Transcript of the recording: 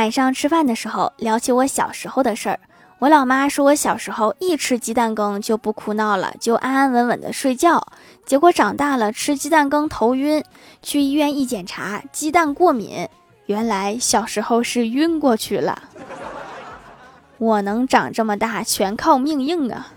晚上吃饭的时候聊起我小时候的事儿。我老妈说我小时候一吃鸡蛋羹就不哭闹了就安安稳稳的睡觉。结果长大了吃鸡蛋羹头晕去医院一检查鸡蛋过敏。原来小时候是晕过去了。我能长这么大全靠命硬啊。